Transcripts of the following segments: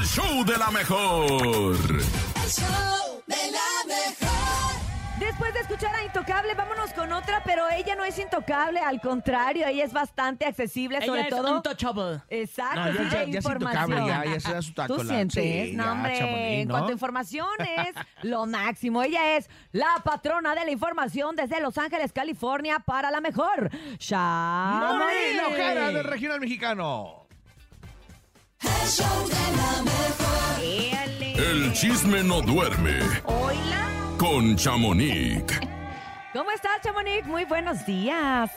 el show de la mejor. El show de la mejor. Después de escuchar a Intocable, vámonos con otra, pero ella no es intocable, al contrario, ella es bastante accesible, sobre Ella es todo. untouchable. Exacto, No, ya, sí, ya, ya es información. intocable, ya, ya se da su taco. ¿Tú la- sientes? Sí, no, ya, hombre, Chamonix, en ¿no? cuanto a información es lo máximo. Ella es la patrona de la información desde Los Ángeles, California, para la mejor. ¡Manuel Chamonix. Ojeda del Regional Mexicano! El show de la mejor. El chisme no duerme Hola. con Chamonix. ¿Cómo estás, Chamonix? Muy buenos días.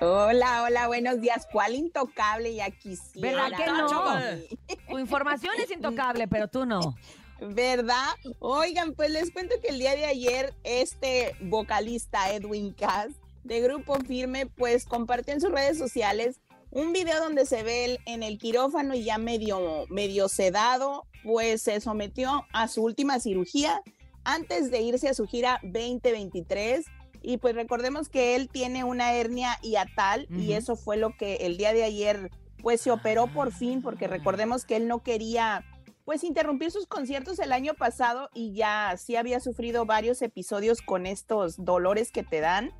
Hola, hola, buenos días. ¿Cuál intocable ya quisiera? ¿Verdad que no? Tu información es intocable, pero tú no. ¿Verdad? Oigan, pues les cuento que el día de ayer este vocalista Edwin Cass de Grupo Firme pues compartió en sus redes sociales un video donde se ve él en el quirófano y ya medio, medio sedado, pues se sometió a su última cirugía antes de irse a su gira 2023. Y pues recordemos que él tiene una hernia hiatal y Ujú. eso fue lo que el día de ayer pues se operó por fin porque recordemos que él no quería pues interrumpir sus conciertos el año pasado y ya sí había sufrido varios episodios con estos dolores que te dan.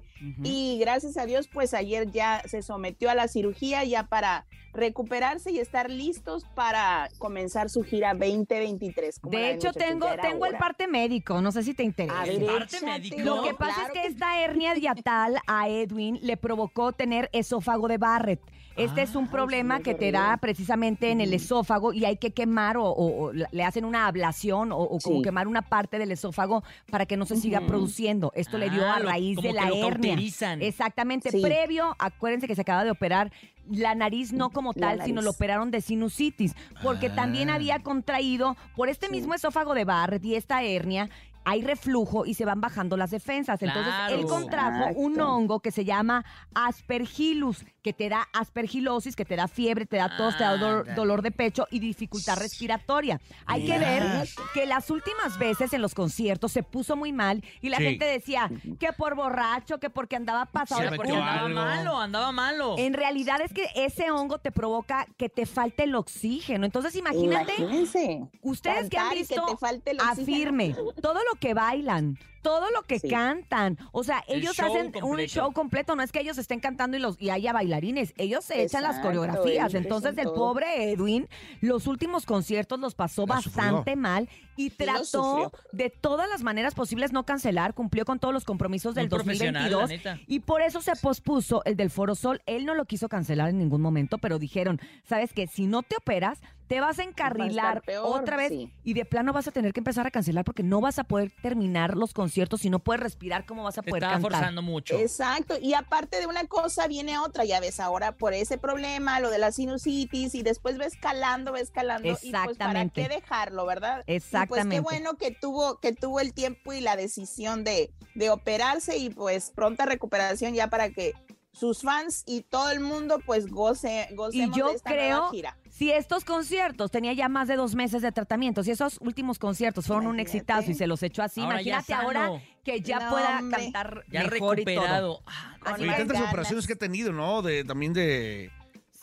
Y gracias a Dios, pues ayer ya se sometió a la cirugía ya para recuperarse y estar listos para comenzar su gira 2023. ¿Cómo la De hecho, tengo, tengo el parte médico, no sé si te interesa. A ver, parte médico. Lo que pasa Claro es que esta hernia diatal a Edwin le provocó tener esófago de Barrett. Este es un Ay, problema que te da precisamente en el esófago y hay que quemar o, o- o le hacen una ablación o, o como Sí. quemar una parte del esófago para que no se siga produciendo. Esto le dio Ah, a raíz de la hernia. Cauterizan. Exactamente. Sí. Previo, acuérdense que se acaba de operar la nariz no como tal, sino lo operaron de sinusitis, porque también Ah. había contraído por este Sí. mismo esófago de Barrett y esta hernia. Hay reflujo y se van bajando las defensas. Entonces, él contrajo un hongo que se llama aspergillus, que te da aspergilosis, que te da fiebre, te da tos, te da dolor, Ándale. dolor de pecho y dificultad respiratoria. Hay que ver que las últimas veces en los conciertos se puso muy mal y la Sí. gente decía que por borracho, que porque andaba pasado de Porque andaba algo. malo, andaba malo. En realidad es que ese hongo te provoca que te falte el oxígeno. Entonces, imagínate, Imagínense. ustedes que han visto que te falte el oxígeno. afirme todo lo que bailan, todo lo que Sí. cantan. O sea, El ellos show hacen un show completo. No es que ellos estén cantando y, los, y haya bailarines. Ellos se echan las coreografías. Entonces, el todo. pobre Edwin, los últimos conciertos los pasó La bastante sufrió. mal y trató de todas las maneras posibles no cancelar. Cumplió con todos los compromisos del Muy profesional, 2022. la neta. Y por eso se pospuso el del Foro Sol. Él no lo quiso cancelar en ningún momento, pero dijeron, ¿sabes qué? Si no te operas, te vas a encarrilar peor, otra vez sí. y de plano vas a tener que empezar a cancelar porque no vas a poder terminar los conciertos si no puedes respirar, ¿cómo vas a poder estaba cantar? forzando mucho. Exacto, y aparte de una cosa viene otra, ya ves, ahora por ese problema, lo de la sinusitis, y después va escalando, va escalando, y pues para Exactamente. qué dejarlo, ¿verdad? Y Exactamente. pues qué bueno que tuvo, que tuvo el tiempo y la decisión de, de operarse y pues pronta recuperación ya para que sus fans y todo el mundo pues goce, Y gocemos yo de esta nueva creo, gira. si estos conciertos tenía ya más de dos meses de tratamiento, si esos últimos conciertos fueron un exitazo y se los echó así, Ahora imagínate ahora que ya No, pueda hombre. cantar Ya mejor y todo. recuperado. Ah, tantas ganas. operaciones que ha tenido, ¿no? De, también de,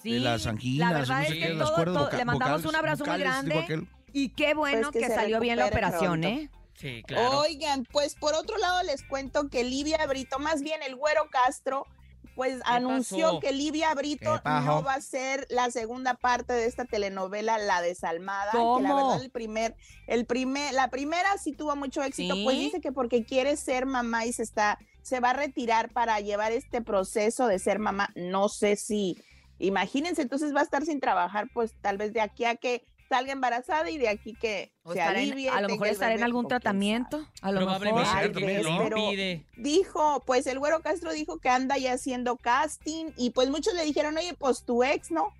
Sí, de las anginas, la verdad no es que qué, las todo- cuerdas todo- le mandamos vocales- un abrazo muy vocales, grande. aquel. Y qué bueno Pues que salió bien la operación, pronto. ¿eh? Sí, claro. Oigan, pues por otro lado les cuento que Livia Brito, más bien el Güero Castro, pues anunció pasó? que Livia Brito no va a ser la segunda parte de esta telenovela La Desalmada, que la verdad el primer, el primer, la primera sí tuvo mucho éxito, ¿Sí? pues dice que porque quiere ser mamá y se está, se va a retirar para llevar este proceso de ser mamá, no sé si, imagínense, entonces va a estar sin trabajar, pues tal vez de aquí a que salga embarazada y de aquí que O se en- a lo mejor estará en algún tratamiento. A lo mejor. Ay, ves, ¿no? pero Pide. dijo, pues el Güero Castro dijo que anda ya haciendo casting y pues muchos le dijeron, oye, pues tu ex, ¿no?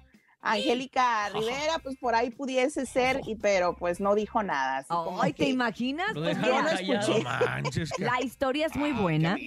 Angélica Rivera, pues por ahí pudiese ser, y pero pues no dijo nada. así como Ay, ¿te que- imaginas? Lo Pues mira, no escuché. No manches, que- la historia es muy Ah, buena.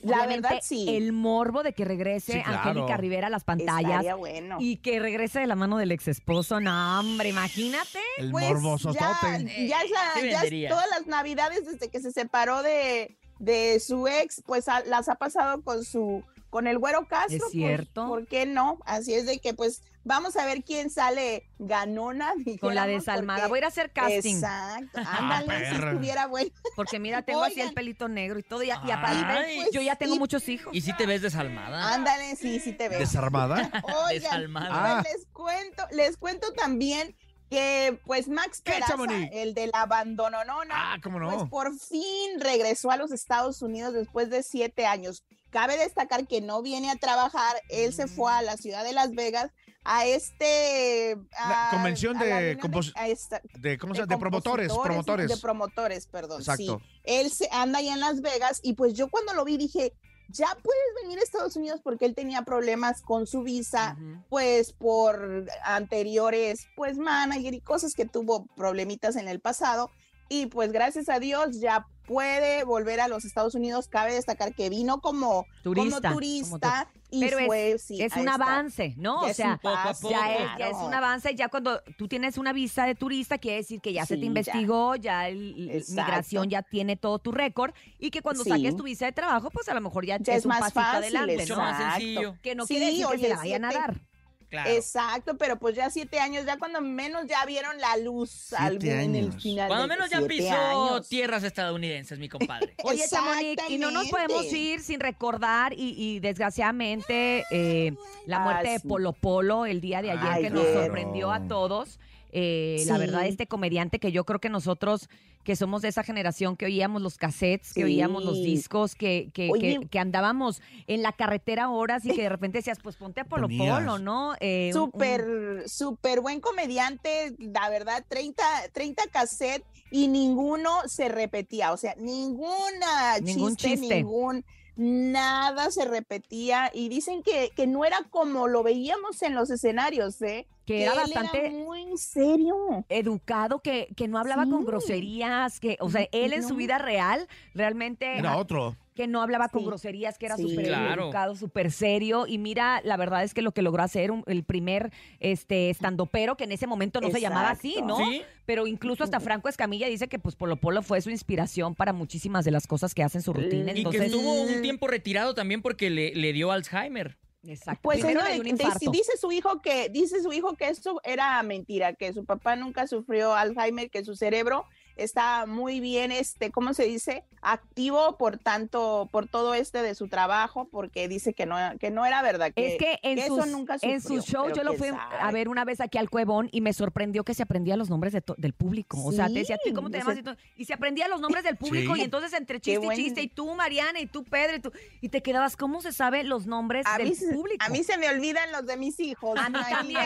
La verdad, sí. El morbo de que regrese Sí, claro. Angélica Rivera a las pantallas Estaría bueno. y que regrese de la mano del ex esposo. No, hombre, imagínate. El Pues, morboso ya, ya es la- Sí ya es todas las navidades desde que se separó de, de su ex, pues a- las ha pasado con su con el Güero Castro. pues, cierto. ¿Por qué no? Así es de que pues vamos a ver quién sale ganona. Con la desalmada. porque- Voy a ir a hacer casting. Exacto. Ándale, si estuviera bueno. Porque mira, tengo así el pelito negro y todo. Y, y aparte, Ay. yo ya tengo muchos hijos. ¿Y si te ves desalmada? Ándale, sí, sí te veo. ¿Desarmada? Oigan, Desalmada. pues les cuento, les cuento también que pues Max ¿Qué, Peraza, el del abandono, no, Ah, cómo no. pues por fin regresó a los Estados Unidos después de siete años. Cabe destacar que no viene a trabajar, él se fue a la ciudad de Las Vegas a este... A- convención de reunión compos- a esta- de, ¿cómo se llama? de promotores, promotores. De promotores, perdón. Exacto. Sí. Él se anda allá en Las Vegas y pues yo cuando lo vi dije, ya puedes venir a Estados Unidos porque él tenía problemas con su visa, pues por anteriores, pues manager y cosas que tuvo problemitas en el pasado. Y pues gracias a Dios ya puede volver a los Estados Unidos. Cabe destacar que vino como Turista, como como turista y Pero es- fue, sí, es un avance, ¿no? ya O sea, paso, ya es, ya es un avance. Ya cuando tú tienes una visa de turista, quiere decir que ya se te ya. investigó, ya, el, el- Exacto. migración ya tiene todo tu récord y que cuando Sí. saques tu visa de trabajo, pues a lo mejor ya, Ya es, es un más pasito fácil, adelante, Mucho ¿no? más Exacto. sencillo. Que no Sí, quiere decir que oye, se la vayan a dar. Claro. Exacto, pero pues ya siete años, ya cuando menos ya vieron la luz al- en el final. Cuando menos ya pisó años. tierras estadounidenses, mi compadre. Oye, Chamonix, y no nos podemos ir sin recordar y, y desgraciadamente eh, la Ah, muerte de. Polo Polo el día de ayer que nos sorprendió a todos. Eh, La verdad, este comediante que yo creo que nosotros, que somos de esa generación que oíamos los cassettes, que Sí. oíamos los discos, que, que, que- que andábamos en la carretera horas y que de repente decías, pues ponte a Polo Ponías. Polo, ¿no? Eh, un- un- Súper, súper buen comediante, la verdad, 30, 30 cassette y ninguno se repetía, o sea, ninguna Ningún chiste. ningún, nada se repetía y dicen que, que no era como lo veíamos en los escenarios, ¿eh? que era bastante muy serio. educado, que, que no hablaba con groserías, que, o sea, él en su vida real realmente Era otro. Que no hablaba con groserías, que era Sí. súper Claro. educado, súper serio. Y mira, la verdad es que lo que logró hacer un- el primer este estandopero, que en ese momento no se llamaba así. ¿no? ¿Sí? Pero incluso hasta Franco Escamilla dice que pues Polo Polo fue su inspiración para muchísimas de las cosas que hace en su rutina. Y Y que Entonces, estuvo un tiempo retirado también porque le, le dio Alzheimer. exacto. Pues de- de- dice su hijo que dice su hijo que esto era mentira, que su papá nunca sufrió Alzheimer, que su cerebro está muy bien, este, ¿cómo se dice? Activo por tanto, por todo este de su trabajo, porque dice que no, que no era verdad. Que, Es que en, que eso nunca en sufrió, shows pero yo lo fui a ver una vez aquí al Cuevón y me sorprendió que se aprendía los nombres de del público. O sea, te decía, ¿tú Sí, cómo te o llamas? sea- Y, se aprendía los nombres del público Sí. y entonces entre Qué chiste y buen- chiste y tú, Mariana, y tú, Pedro, y tú, y te quedabas, ¿cómo se sabe los nombres A del mí, público? a mí se me olvidan los de mis hijos. A mí también.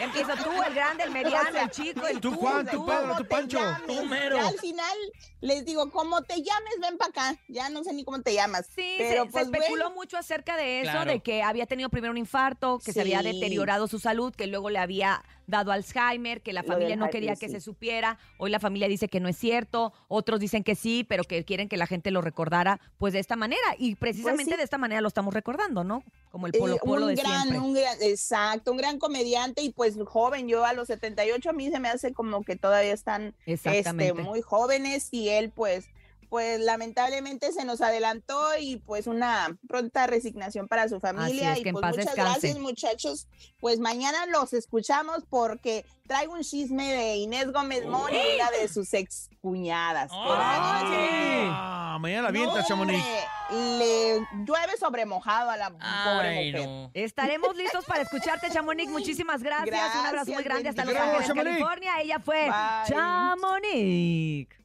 Empiezo tú, el grande, el mediano, O sea, el chico, el tú, tú, Juan, tú. Pedro, ¿Cómo tú, Pancho. Tú, Ya al final les digo, como te llames, ven para acá. Ya no sé ni cómo te llamas. Sí, pero se, se pues especuló bueno. mucho acerca de eso, Claro. de que había tenido primero un infarto, que se había deteriorado su salud, que luego le había dado Alzheimer, que la familia no quería que sí. se supiera. Hoy la familia dice que no es cierto, otros dicen que sí, pero que quieren que la gente lo recordara pues de esta manera. Y precisamente Pues sí. de esta manera lo estamos recordando, ¿no? Como el Eh, polo polo un de gran, siempre. un gran, exacto, un gran comediante y pues joven. Yo a los 78 a mí se me hace como que todavía están este, Exactamente. Muy jóvenes y él pues pues lamentablemente se nos adelantó y pues una pronta resignación para su familia es, y pues muchas descanse. gracias muchachos pues mañana los escuchamos porque traigo un chisme de Inés Gómez Mori y una de sus ex cuñadas Ah, mañana la avienta, Chamonix. le llueve sobre mojado a la pobre mujer no. Estaremos listos para escucharte, Chamonix. Muchísimas gracias. Un abrazo muy grande hasta Los. Ángeles. California. Ella fue Bye. Chamonix.